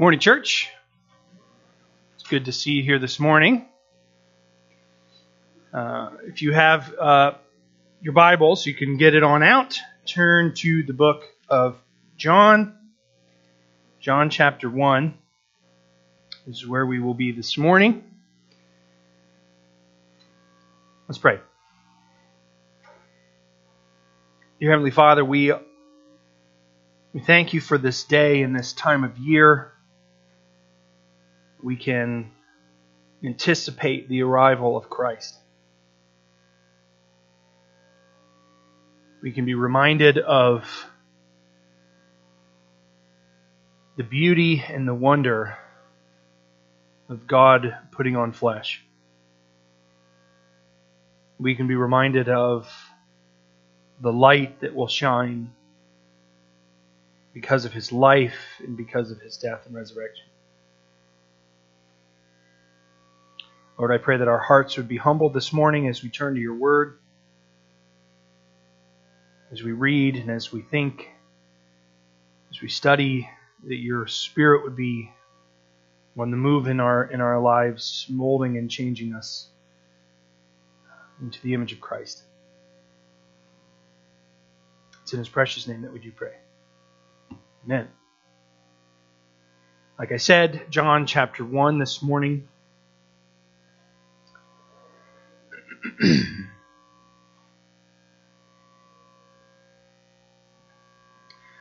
Morning, church. It's good to see you here this morning. Uh, if you have uh, your Bibles, you can get it on out. Turn to the book of John. John chapter 1 is where we will be this morning. Let's pray. Dear Heavenly Father, we, we thank you for this day and this time of year we can anticipate the arrival of Christ. We can be reminded of the beauty and the wonder of God putting on flesh. We can be reminded of the light that will shine because of his life and because of his death and resurrection. Lord, I pray that our hearts would be humbled this morning as we turn to your word, as we read and as we think, as we study, that your spirit would be on the move in our in our lives, molding and changing us into the image of Christ. It's in his precious name that we do pray. Amen. Like I said, John chapter 1 this morning.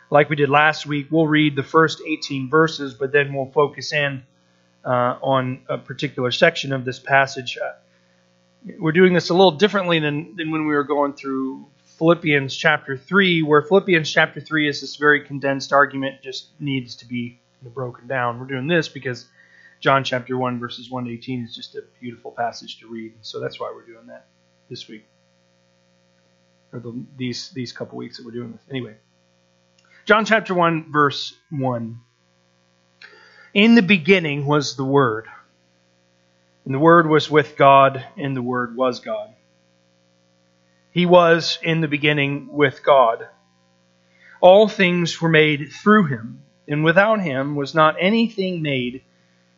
like we did last week, we'll read the first 18 verses, but then we'll focus in uh, on a particular section of this passage. Uh, we're doing this a little differently than, than when we were going through Philippians chapter 3, where Philippians chapter 3 is this very condensed argument, just needs to be broken down. We're doing this because John chapter 1, verses 1 to 18 is just a beautiful passage to read. So that's why we're doing that this week. Or the, these, these couple weeks that we're doing this. Anyway, John chapter 1, verse 1. In the beginning was the Word, and the Word was with God, and the Word was God. He was in the beginning with God. All things were made through him, and without him was not anything made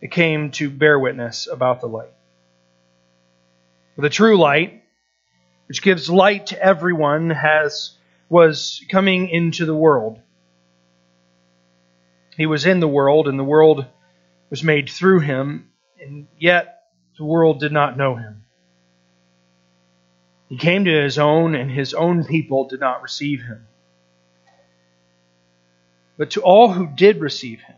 it came to bear witness about the light. The true light, which gives light to everyone, has was coming into the world. He was in the world, and the world was made through him, and yet the world did not know him. He came to his own, and his own people did not receive him. But to all who did receive him,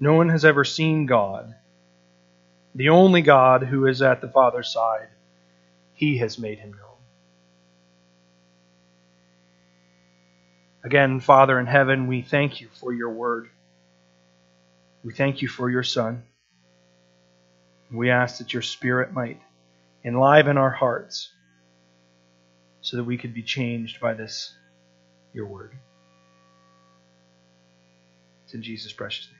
No one has ever seen God. The only God who is at the Father's side, he has made him known. Again, Father in heaven, we thank you for your word. We thank you for your Son. We ask that your Spirit might enliven our hearts so that we could be changed by this, your word. It's in Jesus' precious name.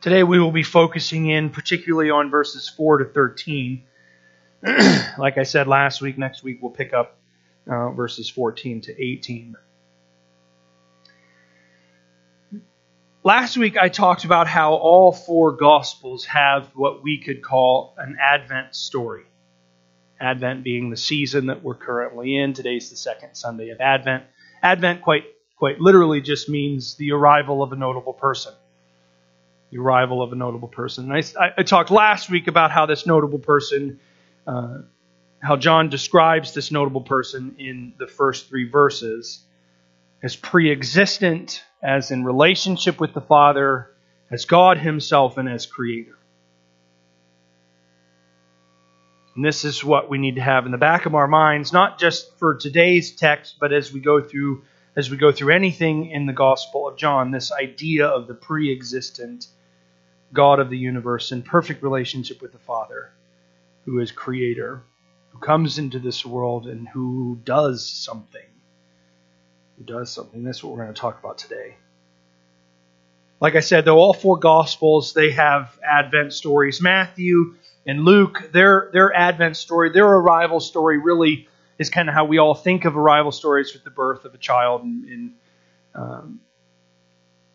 Today we will be focusing in particularly on verses 4 to 13. like I said last week, next week we'll pick up uh, verses 14 to 18. Last week I talked about how all four Gospels have what we could call an Advent story. Advent being the season that we're currently in. Today's the second Sunday of Advent. Advent quite quite literally just means the arrival of a notable person. The arrival of a notable person. I, I, talked last week about how this notable person, uh, how John describes this notable person in the first three verses as pre-existent, as in relationship with the Father, as God Himself, and as Creator. And this is what we need to have in the back of our minds, not just for today's text, but as we go through as we go through anything in the Gospel of John, this idea of the pre-existent God of the universe in perfect relationship with the Father, who is creator, who comes into this world and who does something. Who does something. That's what we're going to talk about today. Like I said, though all four gospels they have advent stories. Matthew and Luke, their their Advent story, their arrival story, really is kind of how we all think of arrival stories with the birth of a child. And, and um,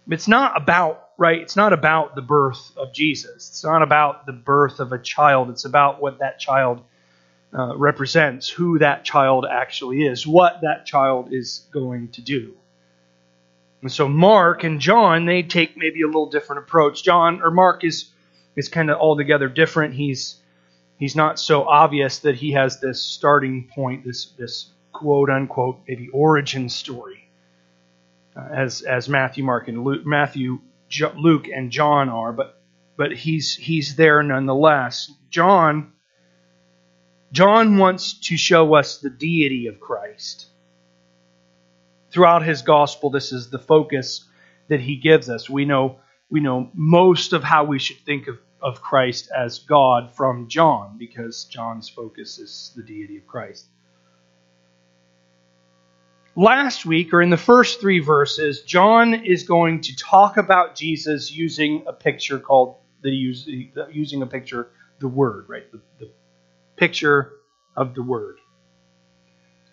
it's not about right. It's not about the birth of Jesus. It's not about the birth of a child. It's about what that child uh, represents, who that child actually is, what that child is going to do. And so Mark and John, they take maybe a little different approach. John or Mark is is kind of altogether different. He's he's not so obvious that he has this starting point, this this quote unquote maybe origin story, uh, as as Matthew, Mark, and Luke, Matthew, Luke, and John are. But but he's he's there nonetheless. John John wants to show us the deity of Christ. Throughout his gospel, this is the focus that he gives us. We know we know most of how we should think of, of Christ as God from John, because John's focus is the deity of Christ. Last week, or in the first three verses, John is going to talk about Jesus using a picture called the using a picture, the Word, right? The, the picture of the Word.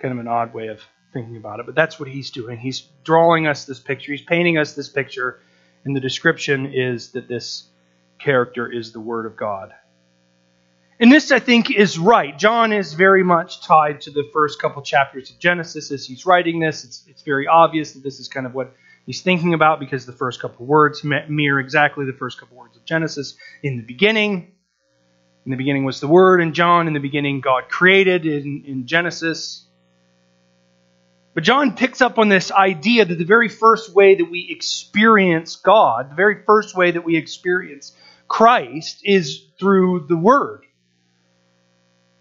Kind of an odd way of thinking about it, but that's what he's doing. He's drawing us this picture. He's painting us this picture and the description is that this character is the Word of God. And this, I think, is right. John is very much tied to the first couple chapters of Genesis as he's writing this. It's, it's very obvious that this is kind of what he's thinking about because the first couple words mirror exactly the first couple words of Genesis. In the beginning, in the beginning was the Word, and John, in the beginning, God created in, in Genesis. But John picks up on this idea that the very first way that we experience God, the very first way that we experience Christ, is through the Word.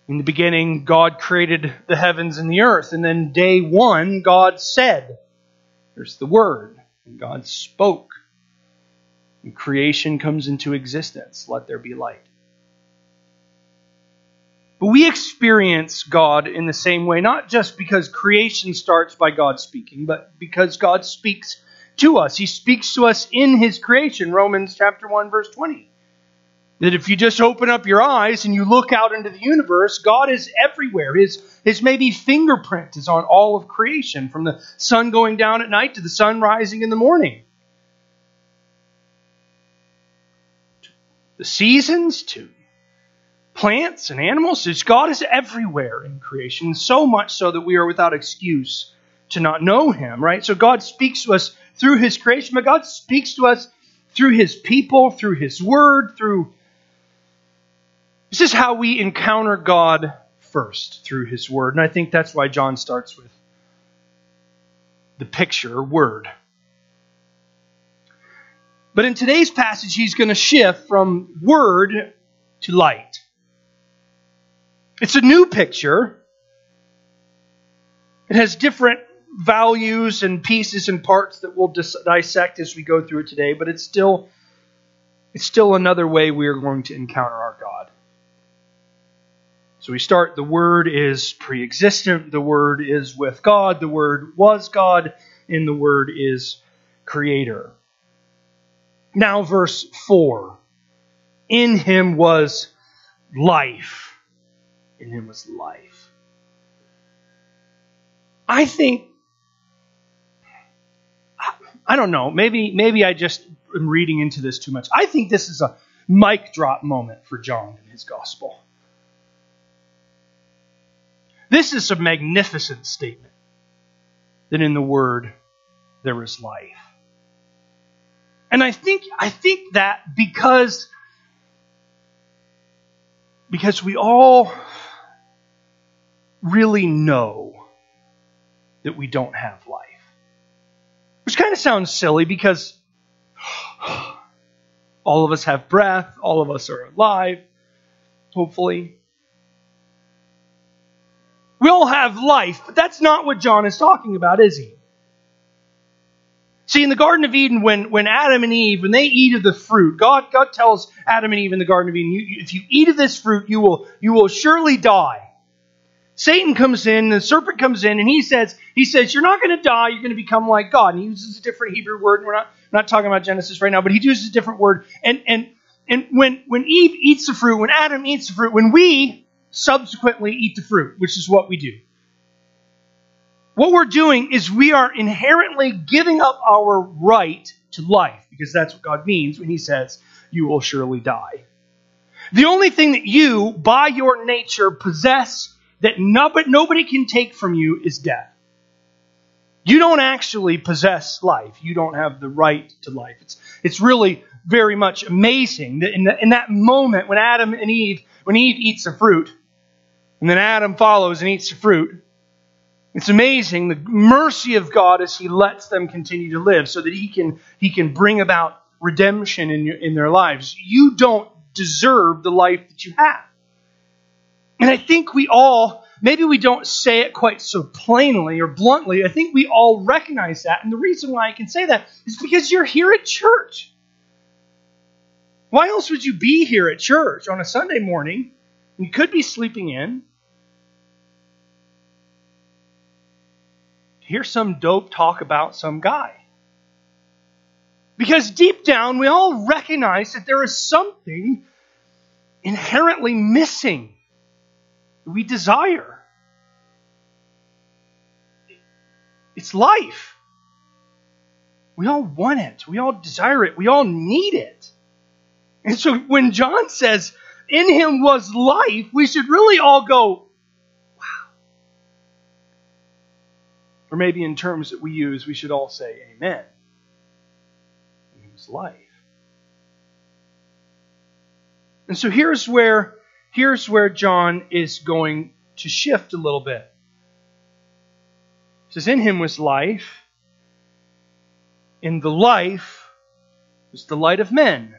In the beginning, God created the heavens and the earth, and then day one, God said, There's the Word, and God spoke. And creation comes into existence. Let there be light. But we experience God in the same way, not just because creation starts by God speaking, but because God speaks to us. He speaks to us in His creation, Romans chapter 1, verse 20. That if you just open up your eyes and you look out into the universe, God is everywhere. His, his maybe fingerprint is on all of creation, from the sun going down at night to the sun rising in the morning. The seasons, to plants and animals. God is everywhere in creation, so much so that we are without excuse to not know Him, right? So God speaks to us through His creation, but God speaks to us through His people, through His Word, through. This is how we encounter God first, through His Word. And I think that's why John starts with the picture, word. But in today's passage, he's going to shift from word to light. It's a new picture. It has different values and pieces and parts that we'll dis- dissect as we go through it today, but it's still it's still another way we are going to encounter our God. So we start the Word is pre existent, the Word is with God, the Word was God, and the Word is Creator. Now, verse 4 In him was life. In him was life. I think I don't know. Maybe maybe I just am reading into this too much. I think this is a mic drop moment for John in his gospel. This is a magnificent statement that in the word there is life. And I think I think that because because we all really know that we don't have life. Which kind of sounds silly because all of us have breath, all of us are alive, hopefully. We all have life, but that's not what John is talking about, is he? See, in the Garden of Eden, when, when Adam and Eve, when they eat of the fruit, God, God tells Adam and Eve in the Garden of Eden, you, if you eat of this fruit, you will, you will surely die. Satan comes in, the serpent comes in, and he says, he says, You're not going to die, you're going to become like God. And he uses a different Hebrew word, and we're not, we're not talking about Genesis right now, but he uses a different word. And and and when when Eve eats the fruit, when Adam eats the fruit, when we subsequently eat the fruit, which is what we do what we're doing is we are inherently giving up our right to life, because that's what God means when He says, You will surely die. The only thing that you, by your nature, possess that nobody can take from you is death. You don't actually possess life. You don't have the right to life. It's, it's really very much amazing that in, the, in that moment when Adam and Eve, when Eve eats the fruit, and then Adam follows and eats the fruit, it's amazing the mercy of God as He lets them continue to live so that He can, he can bring about redemption in, your, in their lives. You don't deserve the life that you have. And I think we all, maybe we don't say it quite so plainly or bluntly, I think we all recognize that. And the reason why I can say that is because you're here at church. Why else would you be here at church on a Sunday morning? You could be sleeping in. To hear some dope talk about some guy. Because deep down, we all recognize that there is something inherently missing we desire. It's life. We all want it. We all desire it. We all need it. And so when John says, in him was life, we should really all go, wow. Or maybe in terms that we use, we should all say amen. It was life. And so here's where here's where John is going to shift a little bit. It says, In him was life, in the life was the light of men.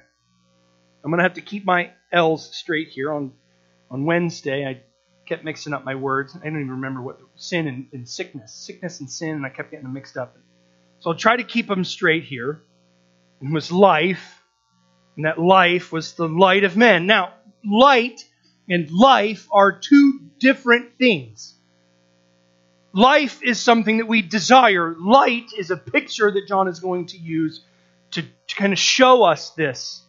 I'm going to have to keep my L's straight here on, on Wednesday. I kept mixing up my words. I don't even remember what sin and, and sickness, sickness and sin, and I kept getting them mixed up. So I'll try to keep them straight here. It was life, and that life was the light of men. Now, light and life are two different things. Life is something that we desire. Light is a picture that John is going to use to, to kind of show us this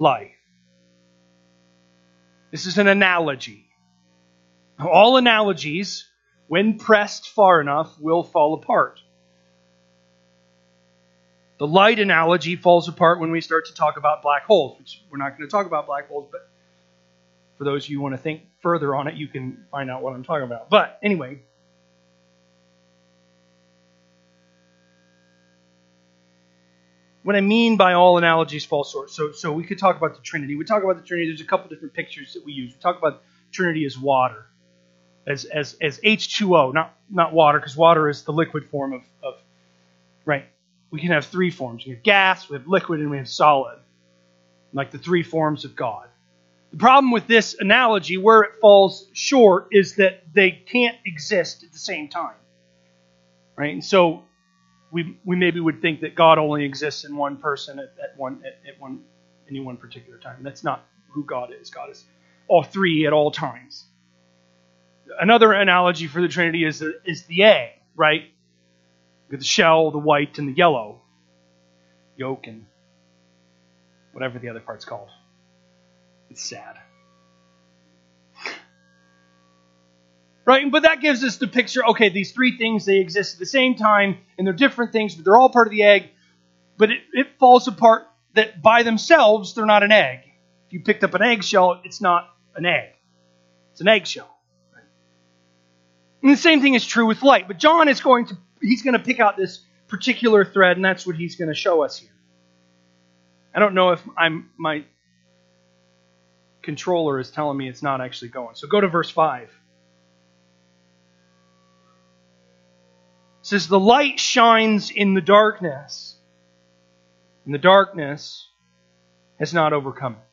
life. This is an analogy. All analogies, when pressed far enough, will fall apart. The light analogy falls apart when we start to talk about black holes, which we're not going to talk about black holes, but for those of you who want to think further on it, you can find out what I'm talking about. But anyway, what I mean by all analogies fall short. So, so we could talk about the Trinity. We talk about the Trinity. There's a couple different pictures that we use. We talk about Trinity as water as, as, as H2O, not, not water, because water is the liquid form of, of, right? We can have three forms. We have gas, we have liquid, and we have solid, like the three forms of God. The problem with this analogy, where it falls short, is that they can't exist at the same time, right? And so we, we maybe would think that God only exists in one person at, at one at, at one any one particular time. That's not who God is. God is all three at all times. Another analogy for the Trinity is the, is the egg, right? the shell, the white, and the yellow. Yolk and whatever the other part's called. It's sad. Right? But that gives us the picture okay, these three things, they exist at the same time, and they're different things, but they're all part of the egg. But it, it falls apart that by themselves, they're not an egg. If you picked up an eggshell, it's not an egg, it's an eggshell. And the same thing is true with light. But John is going to he's going to pick out this particular thread, and that's what he's going to show us here. I don't know if I'm my controller is telling me it's not actually going. So go to verse 5. Says, The light shines in the darkness, and the darkness has not overcome it.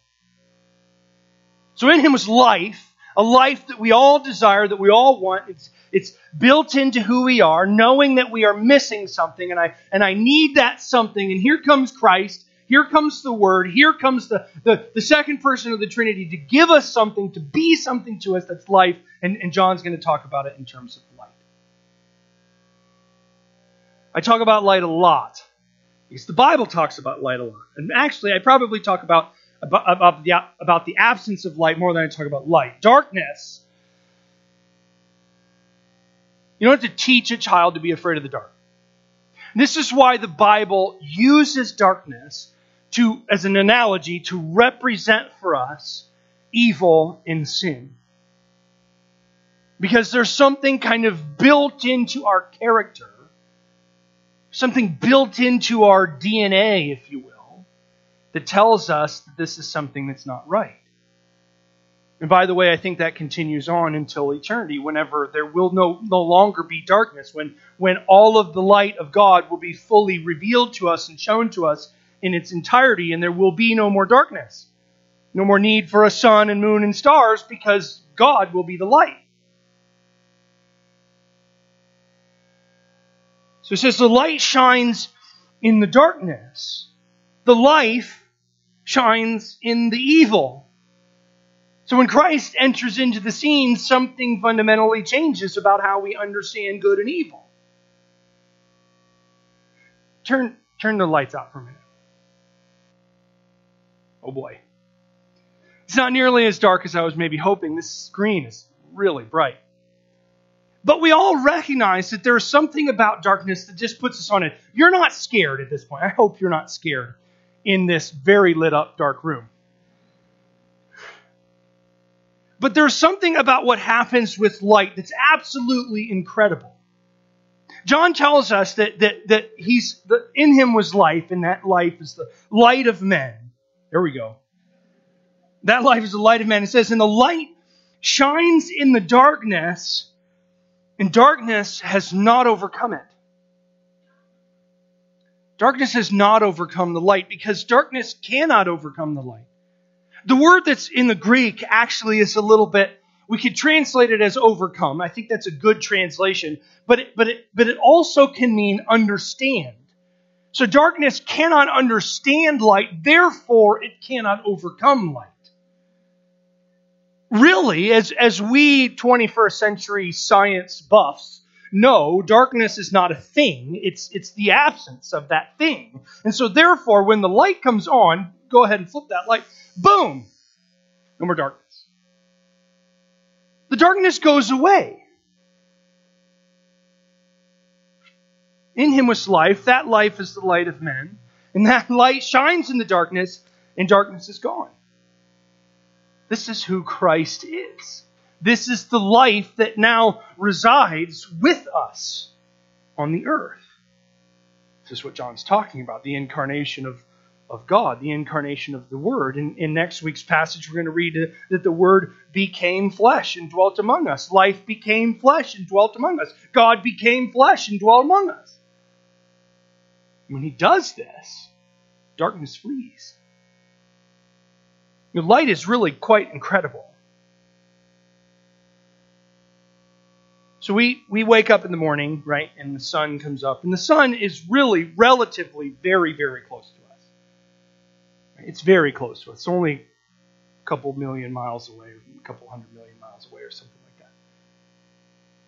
So in him was life, a life that we all desire, that we all want. It's, it's built into who we are, knowing that we are missing something, and I, and I need that something. And here comes Christ. Here comes the Word. Here comes the, the, the second person of the Trinity to give us something, to be something to us that's life. And, and John's going to talk about it in terms of light. I talk about light a lot because the Bible talks about light a lot. And actually, I probably talk about, about, about, the, about the absence of light more than I talk about light. Darkness you don't have to teach a child to be afraid of the dark. This is why the Bible uses darkness to, as an analogy to represent for us evil and sin. Because there's something kind of built into our character, something built into our DNA, if you will, that tells us that this is something that's not right. And by the way, I think that continues on until eternity, whenever there will no, no longer be darkness, when, when all of the light of God will be fully revealed to us and shown to us in its entirety, and there will be no more darkness. No more need for a sun and moon and stars because God will be the light. So it says the light shines in the darkness. The life shines in the evil. So when Christ enters into the scene, something fundamentally changes about how we understand good and evil. Turn, turn the lights out for a minute. Oh boy. It's not nearly as dark as I was maybe hoping. This screen is really bright. But we all recognize that there's something about darkness that just puts us on it. You're not scared at this point. I hope you're not scared in this very lit up dark room. But there's something about what happens with light that's absolutely incredible. John tells us that, that, that he's that in him was life, and that life is the light of men. There we go. That life is the light of men. It says, and the light shines in the darkness, and darkness has not overcome it. Darkness has not overcome the light because darkness cannot overcome the light. The word that's in the Greek actually is a little bit, we could translate it as overcome. I think that's a good translation. But it, but it, but it also can mean understand. So darkness cannot understand light, therefore it cannot overcome light. Really, as, as we 21st century science buffs know, darkness is not a thing, it's, it's the absence of that thing. And so, therefore, when the light comes on, go ahead and flip that light. Boom! No more darkness. The darkness goes away. In him was life. That life is the light of men. And that light shines in the darkness, and darkness is gone. This is who Christ is. This is the life that now resides with us on the earth. This is what John's talking about the incarnation of of God, the incarnation of the Word. In, in next week's passage, we're going to read that the Word became flesh and dwelt among us. Life became flesh and dwelt among us. God became flesh and dwelt among us. When He does this, darkness flees. The light is really quite incredible. So we, we wake up in the morning, right, and the sun comes up. And the sun is really relatively very, very close to us. It's very close to us. It's only a couple million miles away, a couple hundred million miles away, or something like that.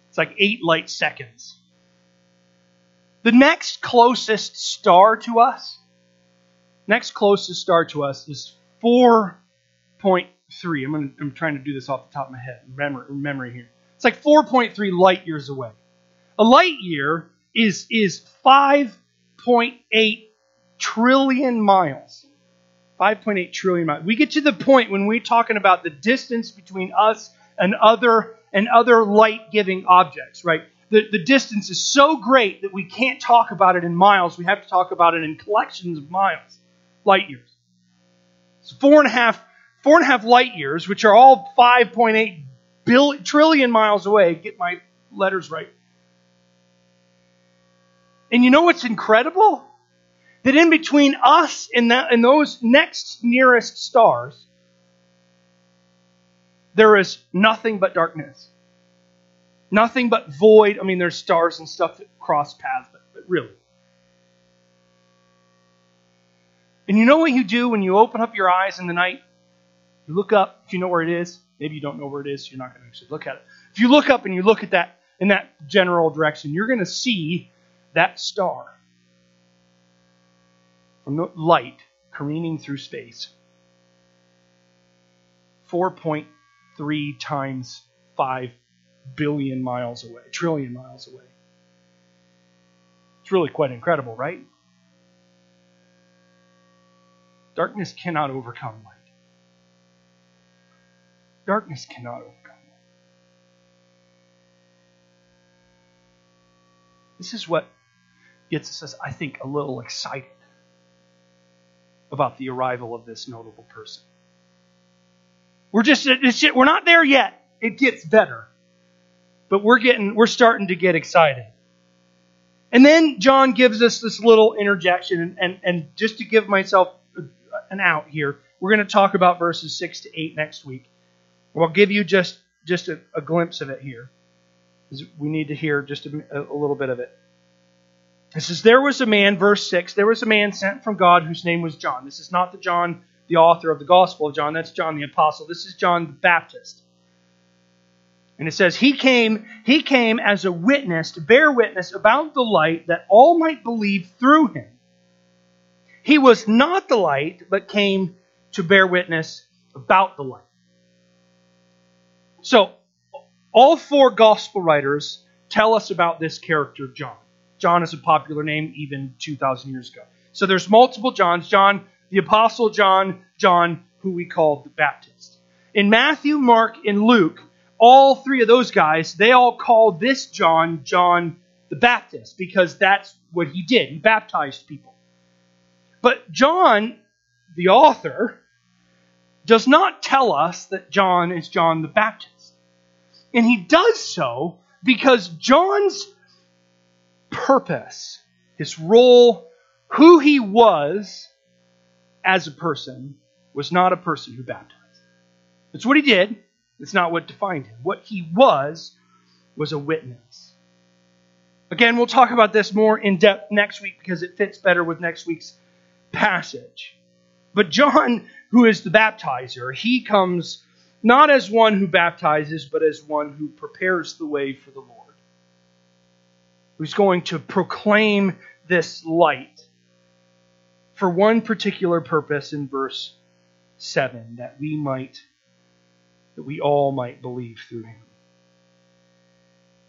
It's like eight light seconds. The next closest star to us, next closest star to us is 4.3. I'm, gonna, I'm trying to do this off the top of my head, memory, memory here. It's like 4.3 light years away. A light year is, is 5.8 trillion miles. 5.8 trillion miles. We get to the point when we're talking about the distance between us and other and other light-giving objects, right? The, the distance is so great that we can't talk about it in miles. We have to talk about it in collections of miles, light years. It's four and a half, four and a half light years, which are all 5.8 billion, trillion miles away. Get my letters right. And you know what's incredible? That in between us and, that, and those next nearest stars, there is nothing but darkness. Nothing but void. I mean, there's stars and stuff that cross paths, but, but really. And you know what you do when you open up your eyes in the night? You look up, if you know where it is. Maybe you don't know where it is, you're not going to actually look at it. If you look up and you look at that in that general direction, you're going to see that star from the light careening through space. 4.3 times 5 billion miles away, trillion miles away. It's really quite incredible, right? Darkness cannot overcome light. Darkness cannot overcome light. This is what gets us, I think, a little excited about the arrival of this notable person. We're just, we're not there yet. It gets better. But we're getting, we're starting to get excited. And then John gives us this little interjection, and, and, and just to give myself an out here, we're going to talk about verses 6 to 8 next week. I'll give you just, just a, a glimpse of it here. We need to hear just a, a little bit of it. It says, There was a man, verse 6, there was a man sent from God whose name was John. This is not the John, the author of the Gospel of John. That's John the Apostle. This is John the Baptist. And it says, He came, he came as a witness to bear witness about the light that all might believe through him. He was not the light, but came to bear witness about the light. So, all four gospel writers tell us about this character, John. John is a popular name even 2,000 years ago. So there's multiple Johns. John, the Apostle John, John, who we call the Baptist. In Matthew, Mark, and Luke, all three of those guys, they all call this John, John the Baptist, because that's what he did. He baptized people. But John, the author, does not tell us that John is John the Baptist. And he does so because John's purpose, his role, who he was as a person, was not a person who baptized. It's what he did, it's not what defined him. What he was was a witness. Again, we'll talk about this more in depth next week because it fits better with next week's passage. But John, who is the baptizer, he comes not as one who baptizes, but as one who prepares the way for the Lord who's going to proclaim this light for one particular purpose in verse 7 that we might that we all might believe through him.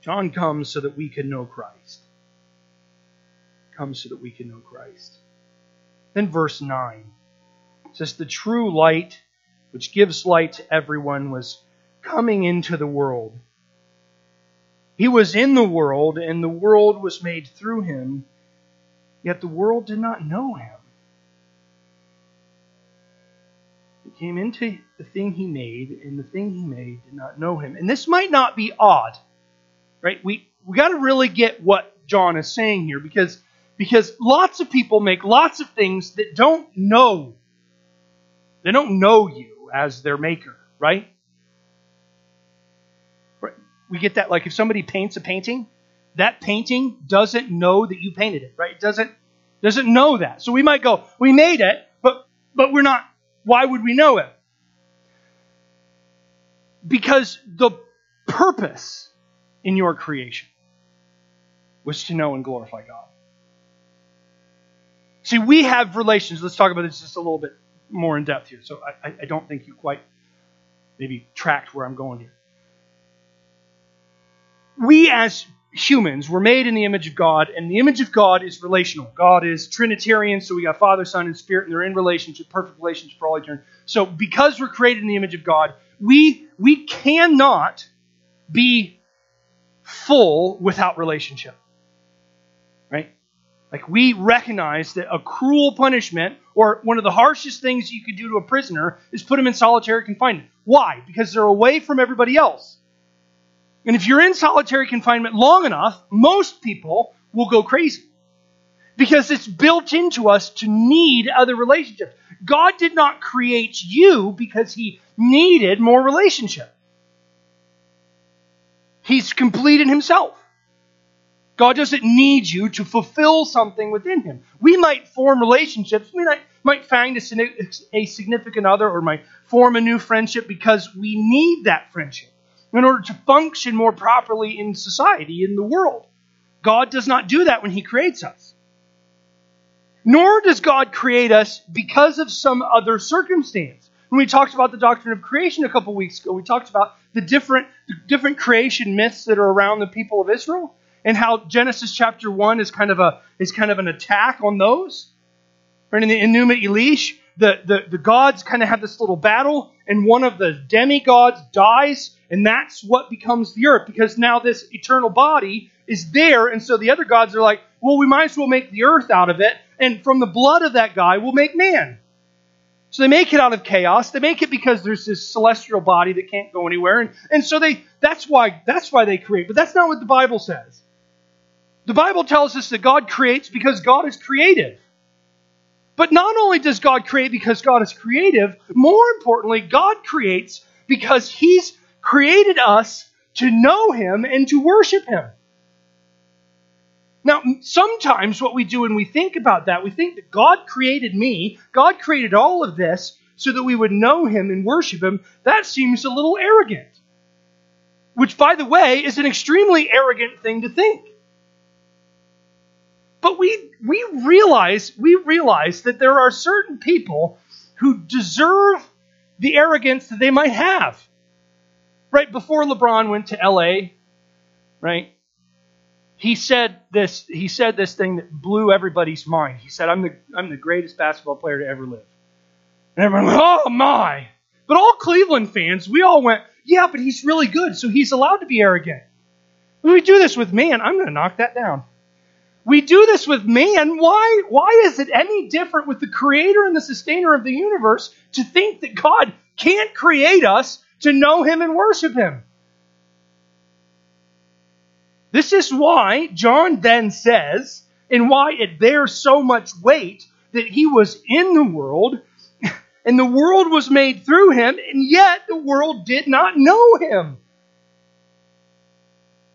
John comes so that we can know christ. Comes so that we can know christ. Then verse 9 says the true light which gives light to everyone was coming into the world he was in the world, and the world was made through him, yet the world did not know him. He came into the thing he made, and the thing he made did not know him. And this might not be odd, right? We we got to really get what John is saying here because because lots of people make lots of things that don't know. They don't know you as their maker, right? we get that like if somebody paints a painting, that painting doesn't know that you painted it, right? It doesn't doesn't know that. So we might go, we made it, but but we're not why would we know it? Because the purpose in your creation was to know and glorify God. See, we have relations. Let's talk about this just a little bit more in depth here. So I, I don't think you quite maybe tracked where I'm going here. We as humans were made in the image of God, and the image of God is relational. God is Trinitarian, so we got Father, Son, and Spirit, and they're in relationship, perfect relationship for all eternity. So because we're created in the image of God, we we cannot be full without relationship. Right? Like we recognize that a cruel punishment or one of the harshest things you could do to a prisoner is put him in solitary confinement. Why? Because they're away from everybody else. And if you're in solitary confinement long enough, most people will go crazy. Because it's built into us to need other relationships. God did not create you because he needed more relationship. He's complete in himself. God doesn't need you to fulfill something within him. We might form relationships. We might, might find a, a significant other or might form a new friendship because we need that friendship in order to function more properly in society, in the world. God does not do that when He creates us. Nor does God create us because of some other circumstance. When we talked about the doctrine of creation a couple weeks ago, we talked about the different, the different creation myths that are around the people of Israel and how Genesis chapter 1 is kind of, a, is kind of an attack on those. Right? In the Enuma Elish, the, the, the gods kind of have this little battle, and one of the demigods dies, and that's what becomes the earth because now this eternal body is there. And so the other gods are like, well, we might as well make the earth out of it. And from the blood of that guy, we'll make man. So they make it out of chaos. They make it because there's this celestial body that can't go anywhere. And, and so they that's why that's why they create. But that's not what the Bible says. The Bible tells us that God creates because God is creative. But not only does God create because God is creative, more importantly, God creates because He's created us to know Him and to worship Him. Now, sometimes what we do when we think about that, we think that God created me, God created all of this so that we would know Him and worship Him. That seems a little arrogant. Which, by the way, is an extremely arrogant thing to think. But we, we realize we realize that there are certain people who deserve the arrogance that they might have right before LeBron went to LA, right? He said this. He said this thing that blew everybody's mind. He said, "I'm the I'm the greatest basketball player to ever live." And everyone went, "Oh my!" But all Cleveland fans, we all went, "Yeah, but he's really good, so he's allowed to be arrogant." We do this with man, I'm going to knock that down. We do this with man. Why? Why is it any different with the creator and the sustainer of the universe to think that God can't create us to know Him and worship Him. This is why John then says, and why it bears so much weight, that He was in the world, and the world was made through Him, and yet the world did not know Him.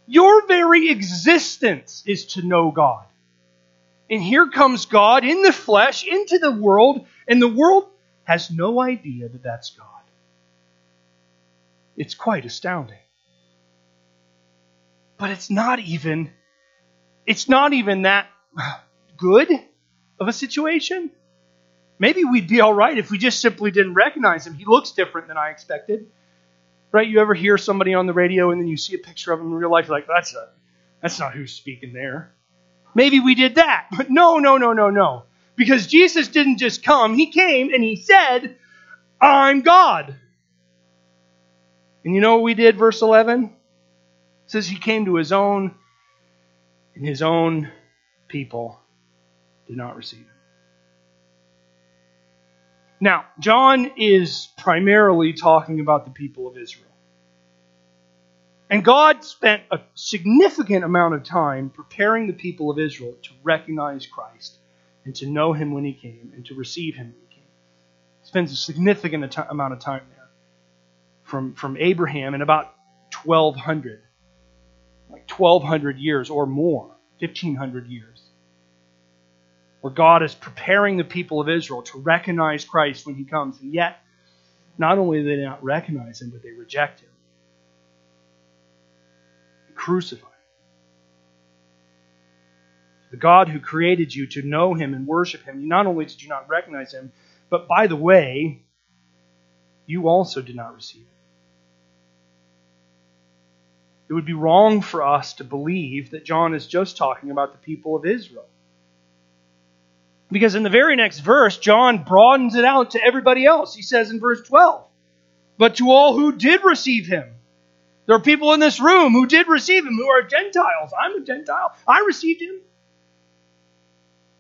Your very existence is to know God. And here comes God in the flesh into the world, and the world has no idea that that's God. It's quite astounding. But it's not even it's not even that good of a situation. Maybe we'd be all right if we just simply didn't recognize him. He looks different than I expected. Right? You ever hear somebody on the radio and then you see a picture of him in real life, you're like, that's a, that's not who's speaking there. Maybe we did that. But no, no, no, no, no. Because Jesus didn't just come, he came and he said, I'm God. And you know what we did, verse 11? It says he came to his own, and his own people did not receive him. Now, John is primarily talking about the people of Israel. And God spent a significant amount of time preparing the people of Israel to recognize Christ and to know him when he came and to receive him when he came. He spends a significant amount of time there from, from Abraham in about 1200, like 1200 years or more, 1500 years, where God is preparing the people of Israel to recognize Christ when he comes. And yet, not only do they not recognize him, but they reject him. crucified. The God who created you to know him and worship him, not only did you not recognize him, but by the way, you also did not receive him. It would be wrong for us to believe that John is just talking about the people of Israel. Because in the very next verse, John broadens it out to everybody else. He says in verse 12, But to all who did receive him, there are people in this room who did receive him, who are Gentiles. I'm a Gentile. I received him.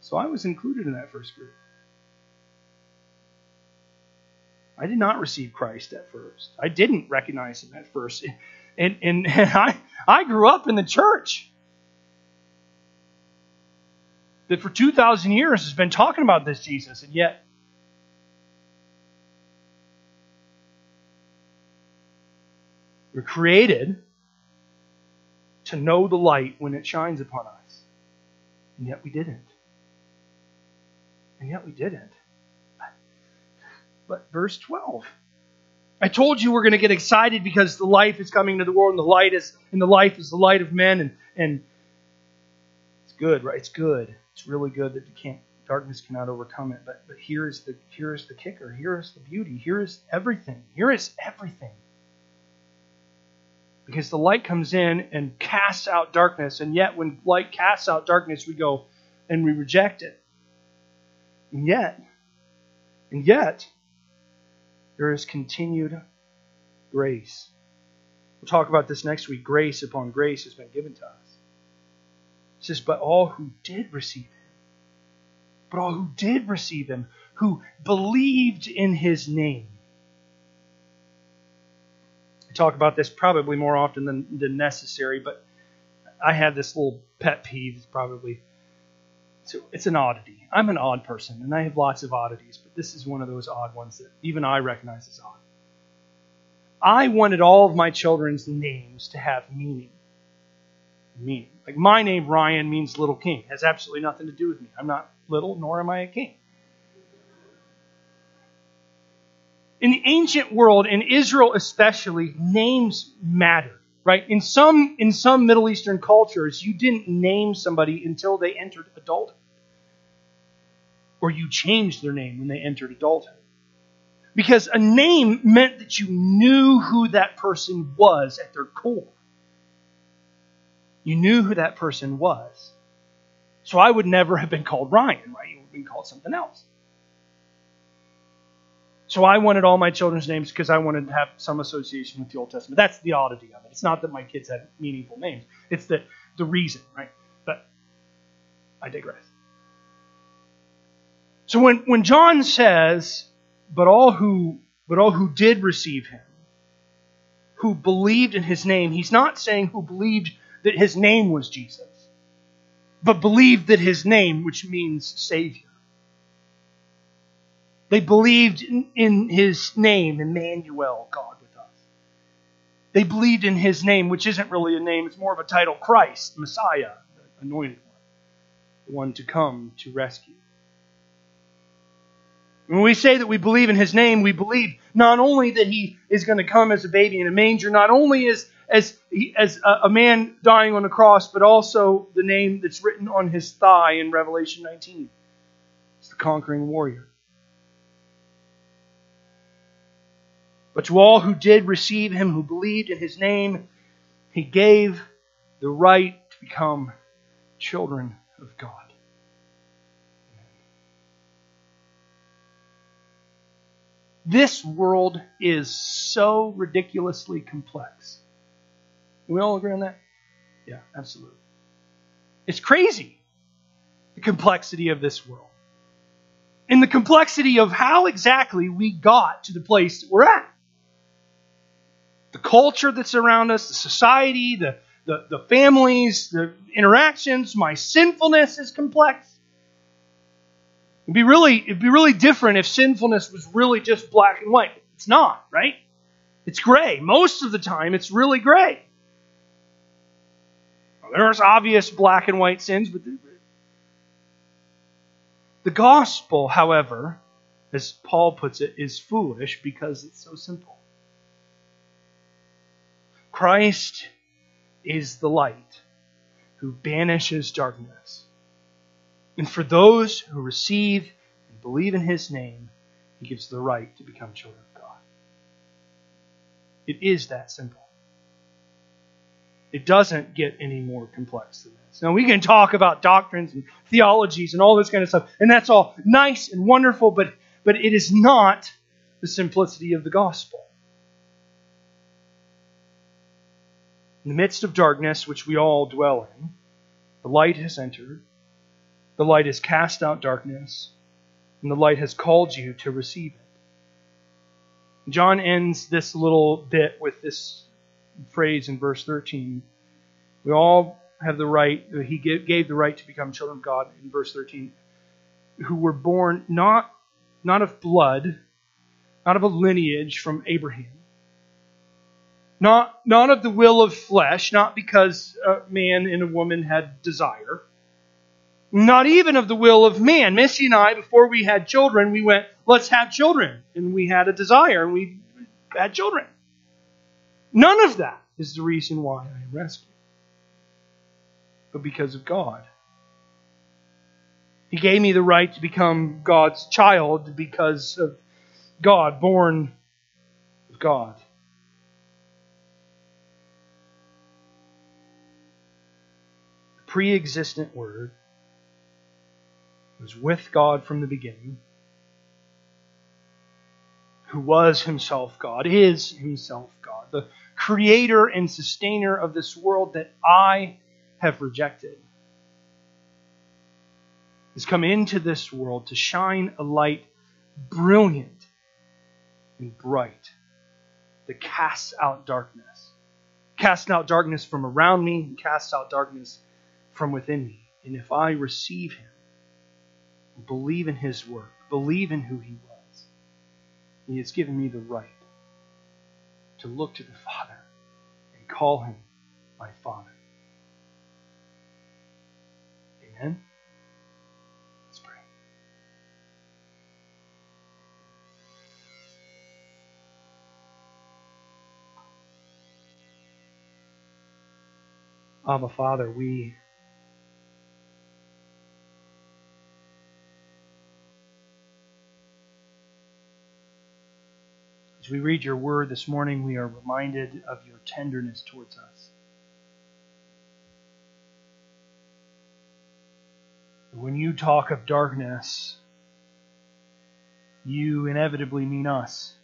So I was included in that first group. I did not receive Christ at first. I didn't recognize him at first. And, and, and I, I grew up in the church that for 2,000 years has been talking about this Jesus, and yet we're created to know the light when it shines upon us, and yet we didn't. And yet we didn't. But verse 12. I told you we're going to get excited because the life is coming to the world and the light is and the life is the light of men and and it's good, right? It's good. It's really good that you can't darkness cannot overcome it. But but here is the here is the kicker. Here is the beauty. Here is everything. Here is everything. Because the light comes in and casts out darkness, and yet when light casts out darkness, we go and we reject it. And yet, and yet, there is continued grace. We'll talk about this next week. Grace upon grace has been given to us. Says, But all who did receive him, but all who did receive him, who believed in his name. I talk about this probably more often than, than necessary, but I have this little pet peeve, it's probably so it's an oddity. I'm an odd person, and I have lots of oddities, but this is one of those odd ones that even I recognize as odd. I wanted all of my children's names to have meaning. Meaning. Like my name, Ryan, means little king. It has absolutely nothing to do with me. I'm not little, nor am I a king. In the ancient world, in Israel especially, names mattered right? In some in some Middle Eastern cultures, you didn't name somebody until they entered adulthood, or you changed their name when they entered adulthood, because a name meant that you knew who that person was at their core. You knew who that person was. So I would never have been called Ryan, right? You would have been called something else. So I wanted all my children's names because I wanted to have some association with the Old Testament. That's the oddity of it. It's not that my kids had meaningful names. It's the, the reason, right? But I digress. So when, when John says, but all who but all who did receive him, who believed in his name, he's not saying who believed that his name was Jesus, but believed that his name, which means Savior. They believed in, his name, Emmanuel, God with us. They believed in his name, which isn't really a name, it's more of a title Christ, Messiah, the anointed one, the one to come to rescue. When we say that we believe in his name, we believe not only that he is going to come as a baby in a manger, not only as, as, as a man dying on a cross, but also the name that's written on his thigh in Revelation 19. It's the conquering warrior. But to all who did receive him, who believed in his name, he gave the right to become children of God. This world is so ridiculously complex. We all agree on that? Yeah, absolutely. It's crazy, the complexity of this world. And the complexity of how exactly we got to the place that we're at the culture that's around us, the society, the, the, the families, the interactions. My sinfulness is complex. It'd be really it'd be really different if sinfulness was really just black and white. It's not, right? It's gray. Most of the time it's really gray. There's obvious black and white sins, but the gospel, however, as Paul puts it, is foolish because it's so simple. Christ is the light who banishes darkness. And for those who receive and believe in his name, he gives the right to become children of God. It is that simple. It doesn't get any more complex than this. Now, we can talk about doctrines and theologies and all this kind of stuff, and that's all nice and wonderful, but, but it is not the simplicity of the gospel. In the midst of darkness, which we all dwell in, the light has entered, the light has cast out darkness, and the light has called you to receive it. John ends this little bit with this phrase in verse 13. We all have the right, he gave the right to become children of God in verse 13, who were born not, not of blood, not of a lineage from Abraham, not, not of the will of flesh, not because a man and a woman had desire, not even of the will of man. Missy and I, before we had children, we went, let's have children. And we had a desire, and we had children. None of that is the reason why I am rescued, but because of God. He gave me the right to become God's child because of God, born of God. The pre existent Word was with God from the beginning, who was himself God, is himself God, the creator and sustainer of this world that I have rejected, has come into this world to shine a light brilliant and bright that casts out darkness. Casts out darkness from around me and cast out darkness from within me. And if I receive him, believe in his work, believe in who he was, he has given me the right to look to the Father and call him my Father. Amen? Let's pray. Abba, Father, we As we read your word this morning, we are reminded of your tenderness towards us. When you talk of darkness, you inevitably mean us.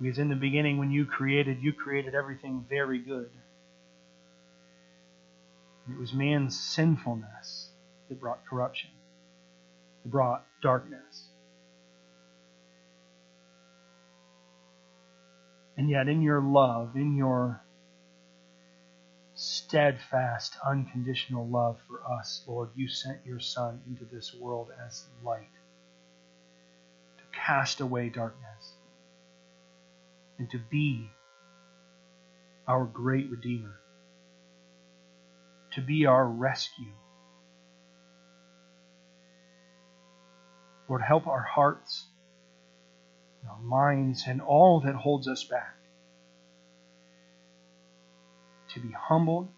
Because in the beginning, when you created, you created everything very good. It was man's sinfulness that brought corruption, that brought darkness. And yet, in your love, in your steadfast, unconditional love for us, Lord, you sent your Son into this world as light to cast away darkness and to be our great Redeemer, to be our rescue. Lord, help our hearts our minds, and all that holds us back. To be humbled,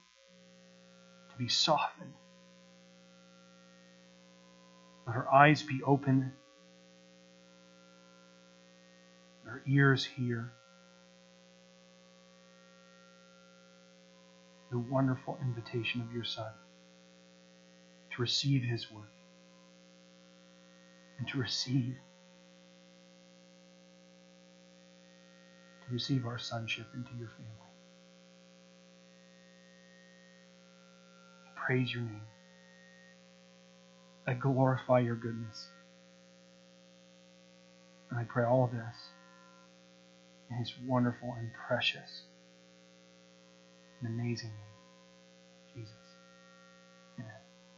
to be softened. Let our eyes be open, our ears hear. The wonderful invitation of your Son to receive His word and to receive receive our sonship into your family. I praise your name. I glorify your goodness. And I pray all of this in his wonderful and precious and amazing name.